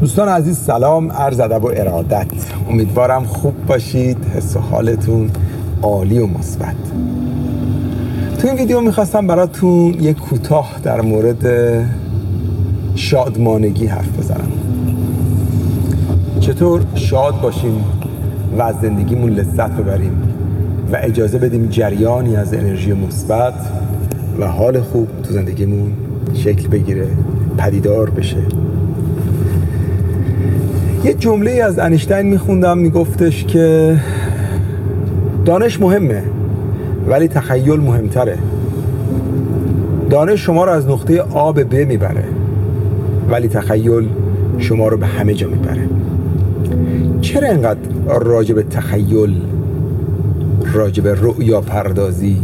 دوستان عزیز سلام عرض ادب و ارادت. امیدوارم خوب باشید. حس و حالتون عالی و مثبت. تو این ویدیو می‌خواستم براتون یک کوتاه در مورد شادمانگی حرف بزنم. چطور شاد باشیم و از زندگیمون لذت ببریم و اجازه بدیم جریانی از انرژی مثبت و حال خوب تو زندگیمون شکل بگیره پدیدار بشه؟ یه جمله از انیشتین میخوندم میگفتش که دانش مهمه ولی تخیل مهمتره. دانش شما رو از نقطه آ به ب می‌بره ولی تخیل شما رو به همه جا می‌بره. چرا انقدر راجع به تخیل راجع به رؤیا پردازی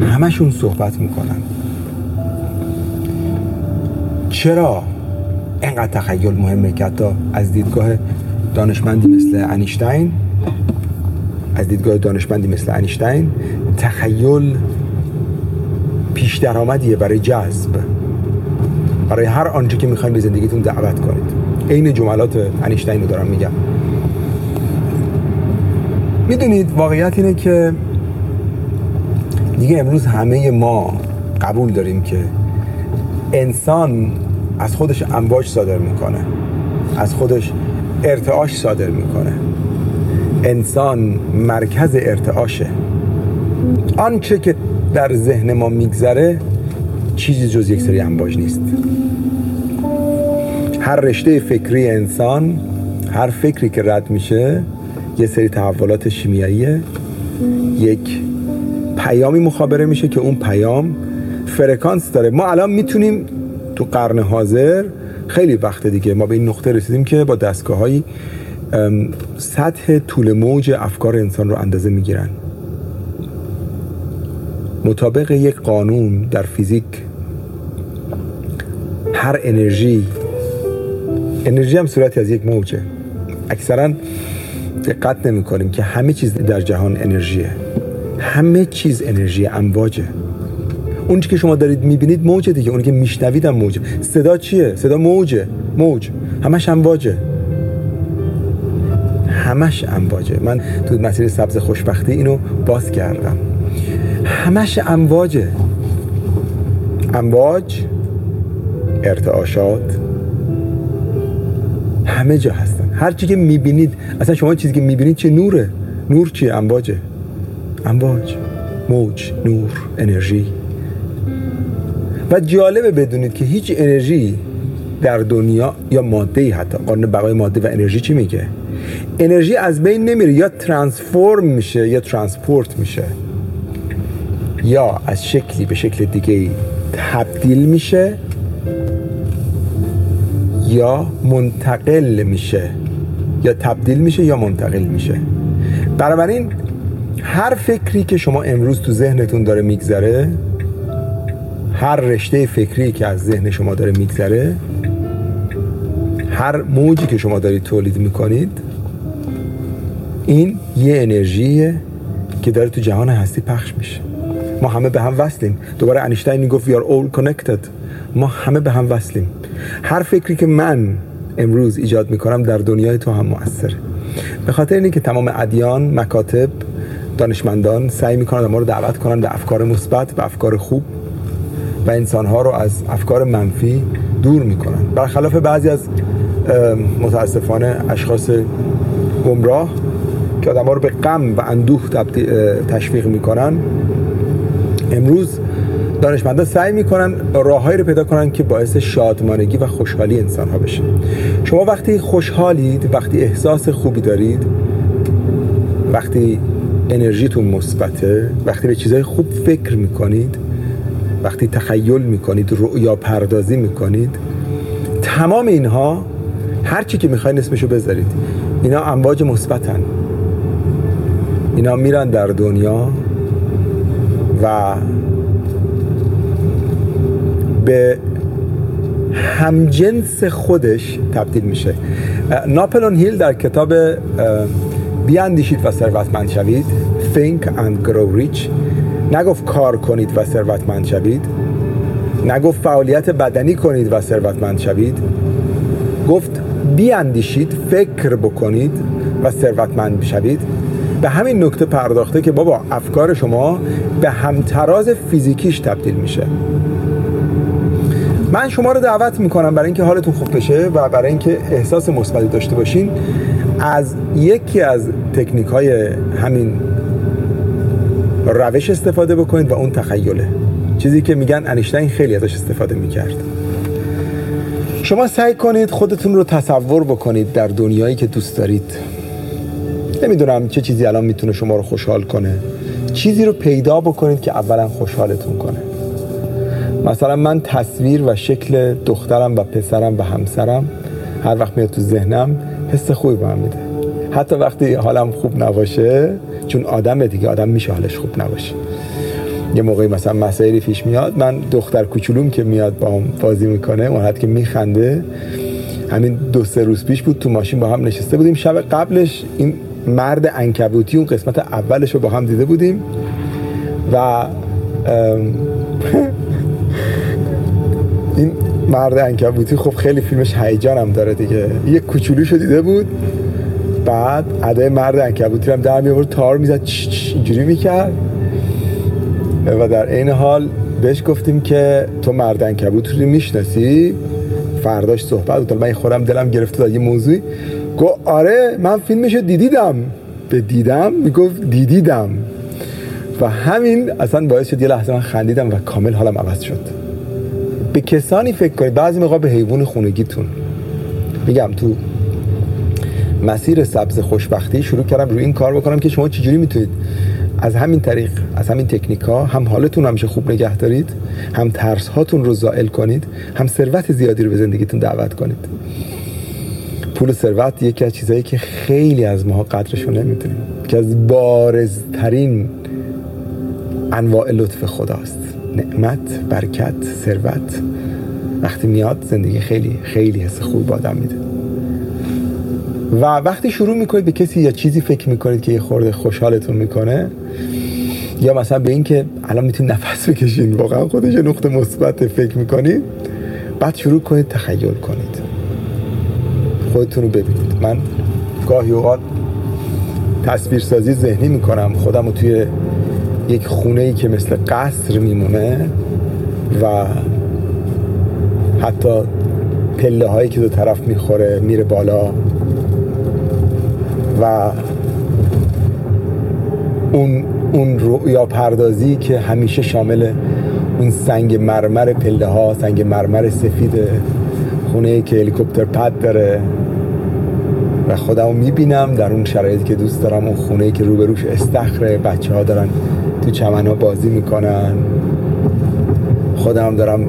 همشون صحبت می‌کنن؟ چرا؟ انقدر تخیل مهمه که حتی از دیدگاه دانشمندی مثل انیشتین از دیدگاه دانشمندی مثل انیشتین تخیل پیش درآمدیه برای جذب. برای هر آنچه که می‌خواین به زندگیتون دعوت کنید. عین جملات انیشتین رو دارم میگم. می‌دونید واقعیت اینه که دیگه امروز همه ما قبول داریم که انسان از خودش امواج صادر می‌کنه. از خودش ارتعاش صادر می‌کنه. انسان مرکز ارتعاشه. آنچه که در ذهن ما میگذره چیزی جز یک سری امواج نیست. هر رشته فکری انسان هر فکری که رد میشه یه سری تحولات شیمیاییه. یک پیامی مخابره میشه که اون پیام فرکانس داره. ما الان می‌تونیم تو قرن حاضر خیلی وقت دیگه ما به این نقطه رسیدیم که با دستگاه های سطح طول موج افکار انسان رو اندازه می‌گیرن. مطابق یک قانون در فیزیک هر انرژی انرژی هم صورتی از یک موجه. اکثرا دقت نمی کنیم که همه چیز در جهان انرژیه. همه چیز انرژی امواجه. اون که شما دارید می‌بینید موجه دیگه. اونی که میشنوید هم موجه. صدا چیه؟ صدا موجه. موج. همش امواجه. همش امواجه. من تو مسیر سبز خوشبختی اینو باز کردم. همش امواجه. امواج ارتعاشات. همه جا هستن. هر چی که می‌بینید اصلا شما چیزی که می‌بینید چه نوره؟ نور چیه؟ امواجه. امواج. موج. نور. انرژی. و جالبه بدونید که هیچ انرژی در دنیا یا ماده حتی قانون بقای ماده و انرژی چی میگه؟ انرژی از بین نمیره یا ترانسفورم میشه یا ترانسپورت میشه یا از شکلی به شکل دیگه تبدیل میشه یا منتقل میشه یا تبدیل میشه یا منتقل میشه. بنابراین هر فکری که شما امروز تو ذهنتون داره میگذره هر رشته فکری که از ذهن شما داره میگذره هر موجی که شما دارید تولید می‌کنید این یه انرژیه که داره تو جهان هستی پخش میشه. ما همه به هم وصلیم. دوباره انیشتین می‌گفت we are all connected. ما همه به هم وصلیم. هر فکری که من امروز ایجاد می‌کنم در دنیای تو هم موثره به خاطر اینه که تمام ادیان مکاتب دانشمندان سعی می‌کنن ما رو دعوت کنن به افکار مثبت به افکار خوب. و انسانها رو از افکار منفی دور می‌کنن. برخلاف بعضی از متاسفانه اشخاص گمراه که آدم رو به غم و اندوه تشویق می‌کنن امروز دانشمندان سعی می‌کنن راههایی رو پیدا کنن که باعث شادمانگی و خوشحالی انسان ها بشه. شما وقتی خوشحالید وقتی احساس خوبی دارید وقتی انرژیتون مثبته وقتی به چیزهای خوب فکر می‌کنید وقتی تخیل می‌کنید رؤیا پردازی می‌کنید تمام اینها هر چی که می‌خواین اسمشو بذارید. اینا امواج مثبتن. اینا میرن در دنیا و به همجنس خودش تبدیل میشه. ناپلون هیل در کتاب بیاندیشید و ثروتمند شوید. Think and Grow Rich. نگفت کار کنید و ثروتمند شوید. نگفت فعالیت بدنی کنید و ثروتمند شوید. گفت بیاندیشید فکر بکنید و ثروتمند بشوید به همین نکته پرداخته که بابا افکار شما به همتراز فیزیکیش تبدیل میشه. من شما رو دعوت می‌کنم برای اینکه حالتون خوب بشه و برای اینکه احساس مثبتی داشته باشین. از یکی از تکنیک های همین روش استفاده بکنید و اون تخیله. چیزی که میگن انیشتین خیلی ازش استفاده می‌کرد. شما سعی کنید خودتون رو تصور بکنید در دنیایی که دوست دارید. نمی‌دونم چه چیزی الان می‌تونه شما رو خوشحال کنه. چیزی رو پیدا بکنید که اولا خوشحالتون کنه. مثلا من تصویر و شکل دخترم و پسرم و همسرم هر وقت میاد تو ذهنم حس خوبی به میده. حتی وقتی حالم خوب نباشه چون آدم دیگه آدم میشه حالش خوب نباشه. یه موقعی مثلا مسائلی پیش میاد من دختر کوچولوم که میاد با هم بازی می‌کنه اون که میخنده همین دو سه روز پیش بود تو ماشین با هم نشسته بودیم. شب قبلش این مرد انکبوتی اون قسمت اولش رو با هم دیده بودیم و این مرد انکبوتی خب خیلی فیلمش هیجان هم داره دیگه. یه کوچولوشو دیده بود. بعد ادای مرد انکبوتی هم در میورد تار می‌زد اینجوری می‌کرد. و در این حال بهش گفتیم که تو مرد انکبوت رو می‌شناسی؟ فرداش صحبت بود من خودم دلم گرفته یه موضوعی. گو آره من فیلمشو دیدیدم. به دیدم می‌گفت دیدیدم. و همین اصلا باعث شد یه لحظه من خندیدم و کامل حالم عوض شد. به کسانی فکر کنید بعضی موقع به حیوان خونگیتون. میگم تو مسیر سبز خوشبختی شروع کردم روی این کار بکنم که شما چجوری می‌تونید از همین طریق از همین تکنیک ها هم حالتون همیشه خوب نگه دارید هم ترس هاتون رو زائل کنید هم ثروت زیادی رو به زندگیتون دعوت کنید. پول و ثروت یکی از چیزهایی که خیلی از ماها قدرش رو نمی‌دونیم که از بارزترین انواع لطف خداست. نعمت برکت ثروت. وقتی میاد زندگی خیلی خیلی حس خوب آدم میده. و وقتی شروع می‌کنید به کسی یا چیزی فکر می‌کنید که یه خورده خوشحالتون می‌کنه یا مثلا به این که الان می‌تونید نفس بکشین واقعا خودش نقطه مثبت فکر می‌کنید بعد شروع کنید تخیل کنید. خودتون رو ببینید. من گاهی اوقات تصویرسازی ذهنی می‌کنم. خودم رو توی یک خونه ای که مثل قصر میمونه و حتی پله هایی که دو طرف می‌خوره میره بالا. و اون اون رؤیا پردازی که همیشه شامل اون سنگ مرمر پله ها سنگ مرمر سفید خونه که هلیکوپتر پد داره و خودمو می‌بینم در اون شرایطی که دوست دارم اون خونه که روبروش استخره بچه ها دارن تو چمن ها بازی می‌کنن. خودم دارم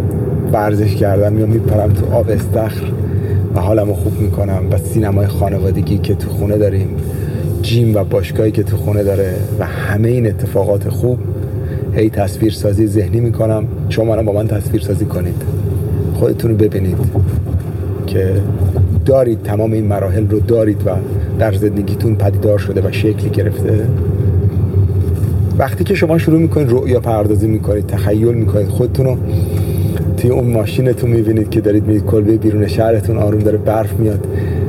ورزش کردن میام میپرم تو آب استخر. و حالمو خوب می‌کنم و سینمای خانوادگی که تو خونه داریم جیم و باشگاهی که تو خونه داره و همه این اتفاقات خوب هی تصویر سازی ذهنی می‌کنم. شما با من تصویر سازی کنید. خودتون رو ببینید که دارید تمام این مراحل رو دارید و در زندگیتون پدیدار شده و شکلی گرفته. وقتی که شما شروع می‌کنید رؤیا پردازی می‌کنید تخیل می‌کنید خودتون رو توی اون ماشینتون می‌بینید که دارید میرید کلبه بیرون شهرتون آروم داره برف میاد.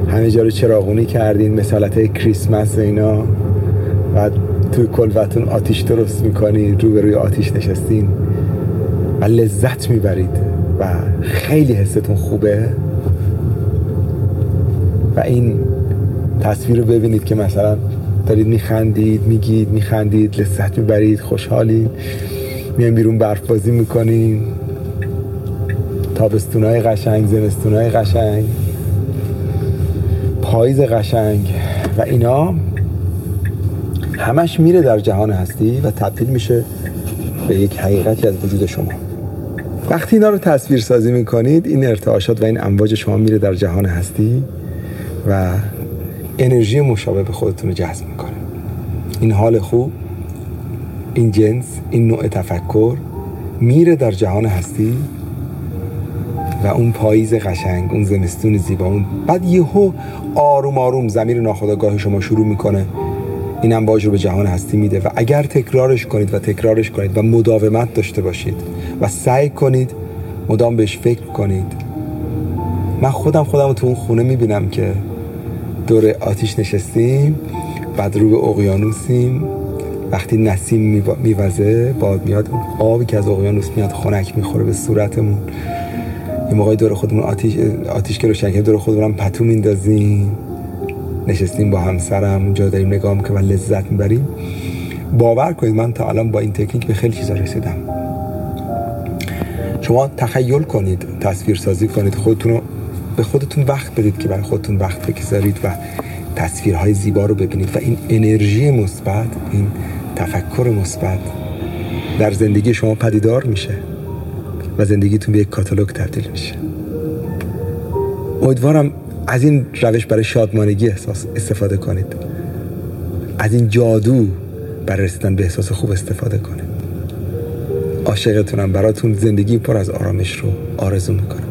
همه جا رو چراغونی کردین مثالت های کریسمس و اینا. و توی کلبتون آتیش درست می‌کنید رو به روی آتیش نشستین. و لذت می‌برید و خیلی حستون خوبه. و این تصویر رو ببینید که مثلا دارید میخندید میگید میخندید لذت می‌برید خوشحالید. میان بیرون برف بازی می‌کنین تابستونای قشنگ زمستونای قشنگ پاییز قشنگ و اینا همش میره در جهان هستی و تبدیل میشه به یک حقیقتی از وجود شما. وقتی اینا رو تصویر سازی می‌کنید این ارتعاشات و این امواج شما میره در جهان هستی و انرژی مشابه به خودتون رو جذب می‌کنه. این حال خوب این جنس این نوع تفکر میره در جهان هستی و اون پاییز قشنگ اون زمستون زیبا اون بعد یهو آروم آروم زمین ناخودآگاه شما شروع می‌کنه. این امواج رو به جهان هستی میده و اگر تکرارش کنید و تکرارش کنید و مداومت داشته باشید و سعی کنید مدام بهش فکر کنید. من خودم خودم تو اون خونه می‌بینم که دور آتیش نشستیم بعد رو به اقیانوسیم. وقتی نسیم میوزه باد میاد آبی که از اقیانوس میاد خنک می‌خوره به صورتمون. یه موقعی دور خودمون آتیش آتیش که روشن دور خودمون پتو میندازیم. نشستیم با همسرم اونجا داریم نگاه که من لذت می‌بریم. باور کنید من تا الان با این تکنیک به خیلی چیزا رسیدم. شما تخیل کنید تصویر سازی کنید خودتون رو به خودتون وقت بدید که برای خودتون وقت بگذارید و تصویرهای زیبا رو ببینید و این انرژی مثبت این تفکر مثبت در زندگی شما پدیدار میشه. و زندگیتون به یک کاتالوگ تبدیل میشه. امیدوارم از این روش برای شادمانگی احساس استفاده کنید. از این جادو برای رسیدن به احساس خوب استفاده کنید. عاشقتونم براتون زندگی پر از آرامش رو آرزو می‌کنم.